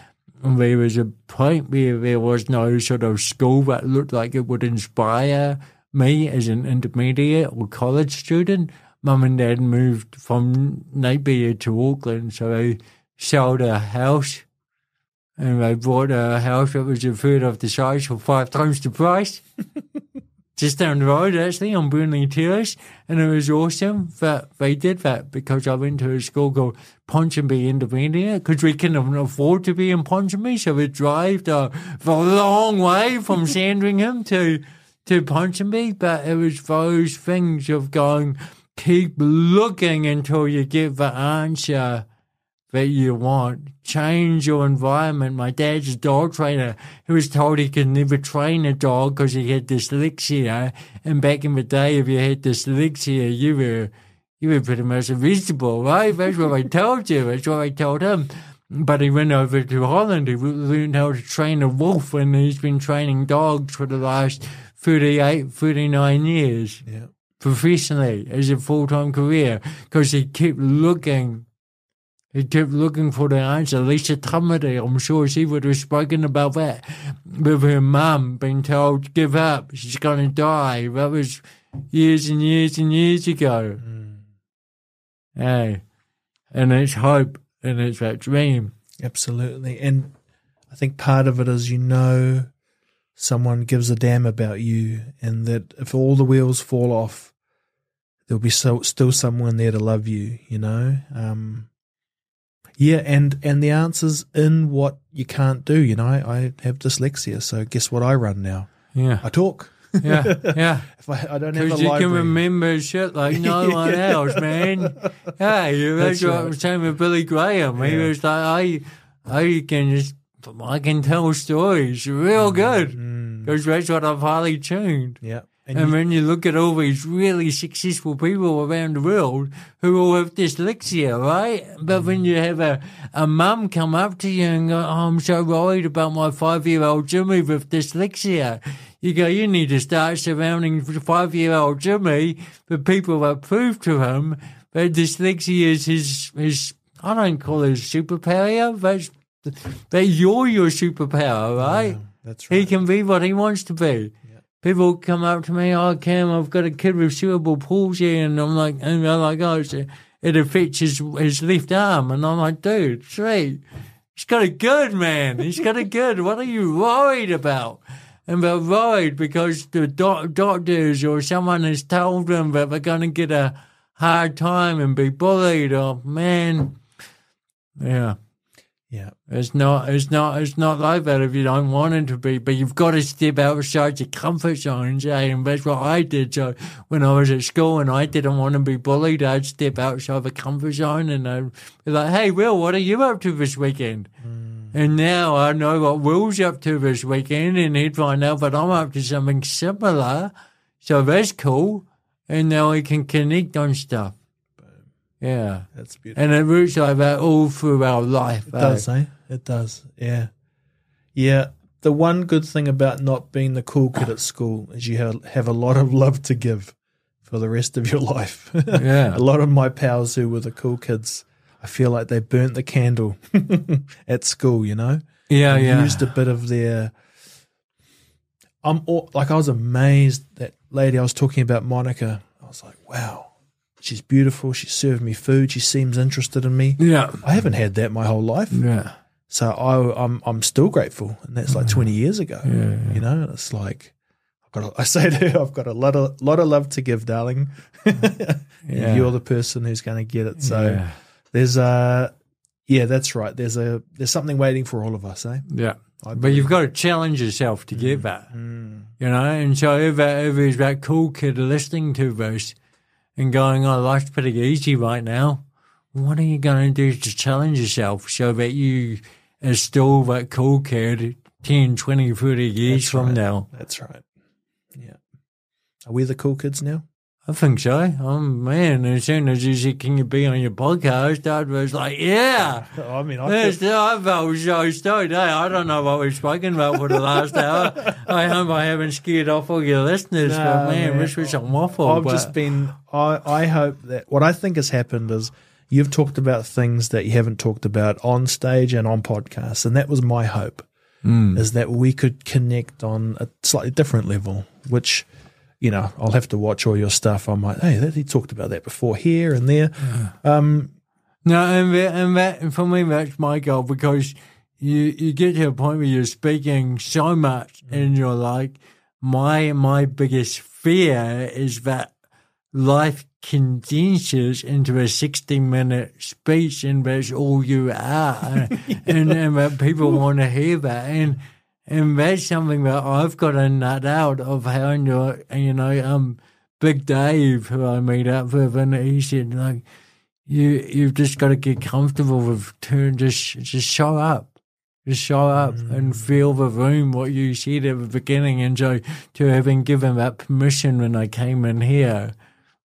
and there was a point where there was no sort of school that looked like it would inspire me as an intermediate or college student. Mum and dad moved from Napier to Auckland, so they sold a house and they bought a house that was a third of the size for five times the price. Just down the road, actually, on Burnley Terrace. And it was awesome that they did that because I went to a school called Ponsonby Intermediate because we couldn't afford to be in Ponsonby. So we drive the, the long way from Sandringham to, to Ponsonby. But it was those things of going, keep looking until you get the answer that you want. Change your environment. My dad's a dog trainer. He was told he could never train a dog because he had dyslexia. And back in the day, if you had dyslexia, you were you were pretty much a vegetable, right? That's what I told you. That's what I told him. but he went over to Holland. He learned how to train a wolf, and he's been training dogs for the last 38, 39 years Yeah. Professionally as a full time career because he kept looking. He kept looking for the answer. Lisa Tamati, I'm sure she would have spoken about that with her mum being told, give up, she's going to die. That was years and years and years ago. Hey, and it's hope and it's that dream. Absolutely. And I think part of it is you know someone gives a damn about you and that if all the wheels fall off, there'll be so, still someone there to love you, you know? Um, yeah, and, and the answer's in what you can't do. You know, I, I have dyslexia, so guess what I run now? Yeah, I talk. yeah, yeah. If I, I don't have a Because you library. can remember shit like no one else, man. Hey, that's That's what right. I was saying with Billy Graham. He Yeah. was like, I, I can just, I can tell stories real good. Mm, Because that's what I've highly tuned. yeah. And, And you- when you look at all these really successful people around the world who all have dyslexia, right? But when you have a, a mum come up to you and go, oh, I'm so worried about my five year old Jimmy with dyslexia, you go, you need to start surrounding five year old Jimmy with people that prove to him that dyslexia is his, his I don't call it his superpower, that's, that you're your superpower, right? Yeah, that's right. He can be what he wants to be. People come up to me, oh, Cam, I've got a kid with cerebral palsy, and I'm like, and they're like, oh, it affects his, his left arm, and I'm like, dude, sweet, he's got it good, man, he's got it good. What are you worried about? And they're worried because the doc- doctors or someone has told them that they're going to get a hard time and be bullied. Oh man, yeah. Yeah. It's not. It's not. It's not like that if you don't want it to be. But you've got to step outside your comfort zone, eh? And that's what I did. So when I was at school and I didn't want to be bullied, I'd step outside the comfort zone and I'd be like, "Hey, Will, what are you up to this weekend?" And now I know what Will's up to this weekend, and he'd find out that I'm up to something similar. So that's cool. And now we can connect on stuff. Yeah. That's beautiful. And it roots like that all through our life. It does, eh? It does. Yeah. Yeah. The one good thing about not being the cool kid at school is you have, have a lot of love to give for the rest of your life. Yeah. a lot of my pals who were the cool kids, I feel like they burnt the candle at school, you know? Yeah, and yeah. used a bit of their. I'm all, like I was amazed that lady I was talking about, Monica. I was like, wow, she's beautiful. She served me food. She seems interested in me. Yeah. I haven't had that my whole life, Yeah. so I, I'm I'm still grateful, and that's like 20 years ago. Yeah, You know, it's like I've got. A, I say to her, I've got a lot of lot of love to give, darling. Yeah. You're the person who's going to get it. So Yeah. there's a. Yeah, that's right. There's a there's something waiting for all of us, eh? Yeah. But you've got to challenge yourself to get that. You know, and so if, if that cool kid listening to this and going, oh, life's pretty easy right now, what are you going to do to challenge yourself so that you are still that cool kid 10, 20, 30 years That's from right. now? That's right. Yeah. Are we the cool kids now? I think so. Oh, man, as soon as you said, can you be on your podcast, I was like, yeah. I mean, I Yes, I felt so stoked. Hey, I don't know what we've spoken about for the last hour. I hope I haven't scared off all your listeners, No, but man, man. this was some waffle. I've but- just been. I I hope that what I think has happened is you've talked about things that you haven't talked about on stage and on podcasts, and that was my hope. Mm. Is that we could connect on a slightly different level, which. You know, I'll have to watch all your stuff. I'm like, hey, that, he talked about that before here and there. Um, No, and that, and that, for me, that's my goal because you you get to a point where you're speaking so much, and you're like, my my biggest fear is that life condenses into a 60 minute speech and that's all you are. And, and that people want to hear that. And and that's something that I've got to nut out of how you you know um Big Dave who I meet up with and he said like you you've just got to get comfortable with turn just just show up. Just show up and feel the room what you said at the beginning and so to having given that permission when I came in here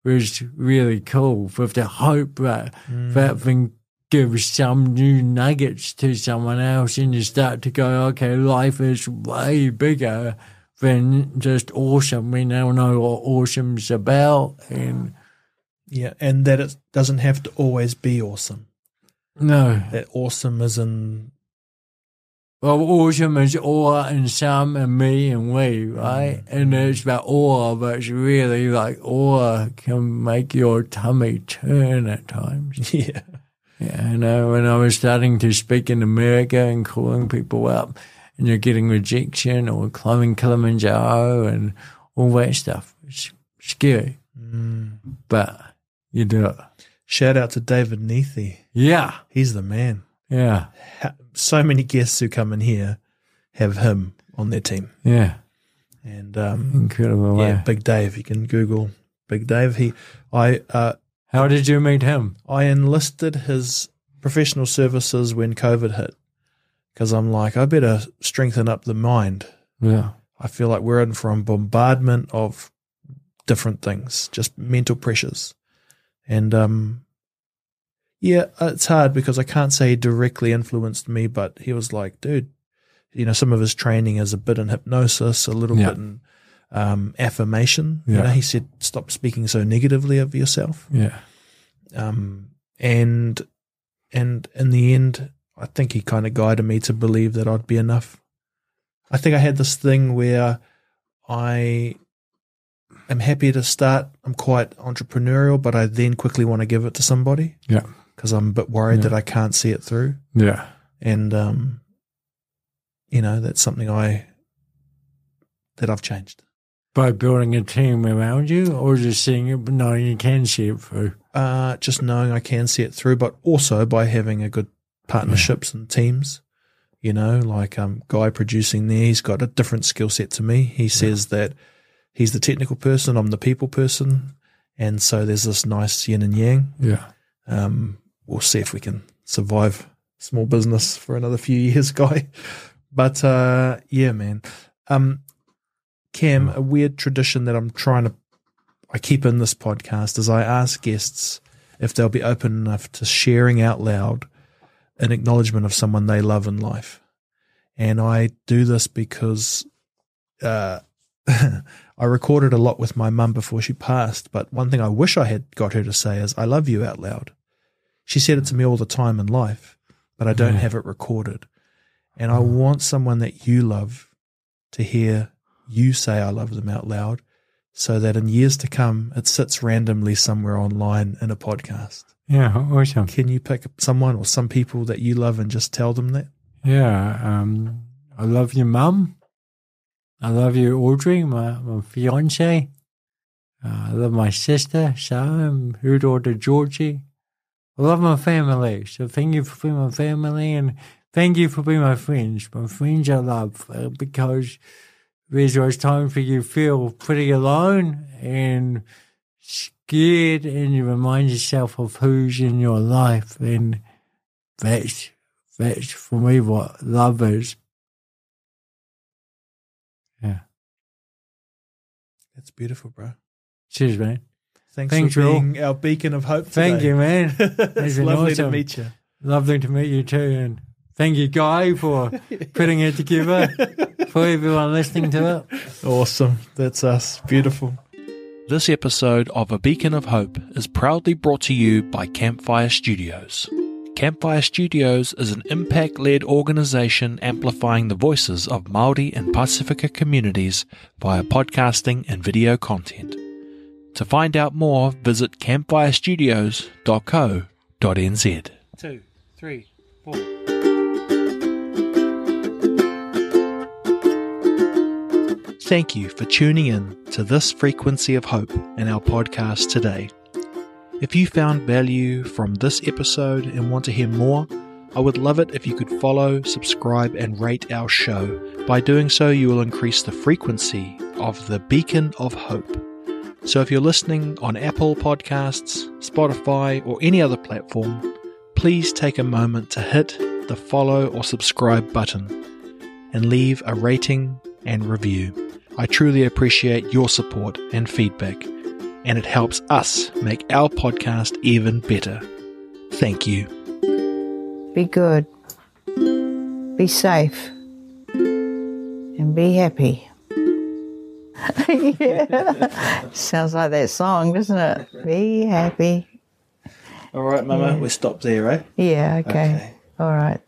was really cool with the hope that that thing give some new nuggets to someone else and you start to go, okay, life is way bigger than just awesome. We now know what awesome's about and Yeah, and that it doesn't have to always be awesome. no. That awesome is in Well, awesome is awe and some and me and we, right? Mm. And it's about awe, but it's really like awe can make your tummy turn at times. yeah. Yeah, I know. When I was starting to speak in America and calling people up, and you're getting rejection or climbing Kilimanjaro and all that stuff, it's scary, but you do it. Shout out to David Neathy. Yeah, He's the man. yeah, So many guests who come in here have him on their team. yeah. And um, Incredible. yeah, Yeah. Big Dave. You can Google Big Dave. He, I, uh, How did you meet him? I enlisted his professional services when COVID hit because I'm like, I better strengthen up the mind. Yeah, I feel like we're in for a bombardment of different things, just mental pressures. And um yeah, it's hard because I can't say he directly influenced me, but he was like, dude, you know, some of his training is a bit in hypnosis, a little Yeah. bit in um affirmation. You know, he said stop speaking so negatively of yourself. yeah, Um and and in the end I think he kind of guided me to believe that I'd be enough. I think I had this thing where I am happy to start. I'm quite entrepreneurial, but I then quickly want to give it to somebody yeah, because I'm a bit worried Yeah. that I can't see it through. yeah. And, um, you know, that's something I, that I've changed. By building a team around you, or just seeing it, knowing you can see it through. Uh, just knowing I can see it through, but also by having a good partnerships and teams. You know, like um, guy producing there, he's got a different skill set to me. He says that he's the technical person, I'm the people person, and so there's this nice yin and yang. Yeah, Um, we'll see if we can survive small business for another few years, guy. But uh, yeah, man. Um, Cam, mm. a weird tradition that I'm trying to I keep in this podcast is I ask guests if they'll be open enough to sharing out loud an acknowledgement of someone they love in life. And I do this because uh, I recorded a lot with my mum before she passed. But one thing I wish I had got her to say is, I love you out loud. She said it to me all the time in life, but I don't Yeah. have it recorded. And I mm. want someone that you love to hear you say, I love them out loud so that in years to come, it sits randomly somewhere online in a podcast. yeah, awesome. Can you pick someone or some people that you love and just tell them that? Yeah, um, I love your mum. I love you, Audrey, my, my fiance. Uh, I love my sister, Sam, her daughter, Georgie. I love my family. So thank you for being my family and thank you for being my friends. My friends I love uh, because there's always time for you to feel pretty alone and scared and you remind yourself of who's in your life and that's that's for me what love is. Yeah. That's beautiful, bro. Cheers, man. Thanks, Thanks, for being our beacon of hope. Thank today. you, man. it's lovely to meet you. Lovely to meet you too. And thank you, Guy, for putting it together for everyone listening to it. Awesome. That's us. Beautiful. This episode of A Beacon of Hope is proudly brought to you by Campfire Studios. Campfire Studios is an impact led organization amplifying the voices of Māori and Pacifica communities via podcasting and video content. To find out more, visit campfirestudios.co.nz. Two, three, four. Thank you for tuning in to this frequency of hope in our podcast today. If you found value from this episode and want to hear more, I would love it if you could follow, subscribe, and rate our show. By doing so, you will increase the frequency of the beacon of hope. So if you're listening on Apple Podcasts, Spotify, or any other platform, please take a moment to hit the follow or subscribe button and leave a rating and review. I truly appreciate your support and feedback, and it helps us make our podcast even better. Thank you. Be good. Be safe. And be happy. yeah. Sounds like that song, doesn't it? Be happy. All right, Mama, we stop there, eh? Yeah, okay. Okay. All right.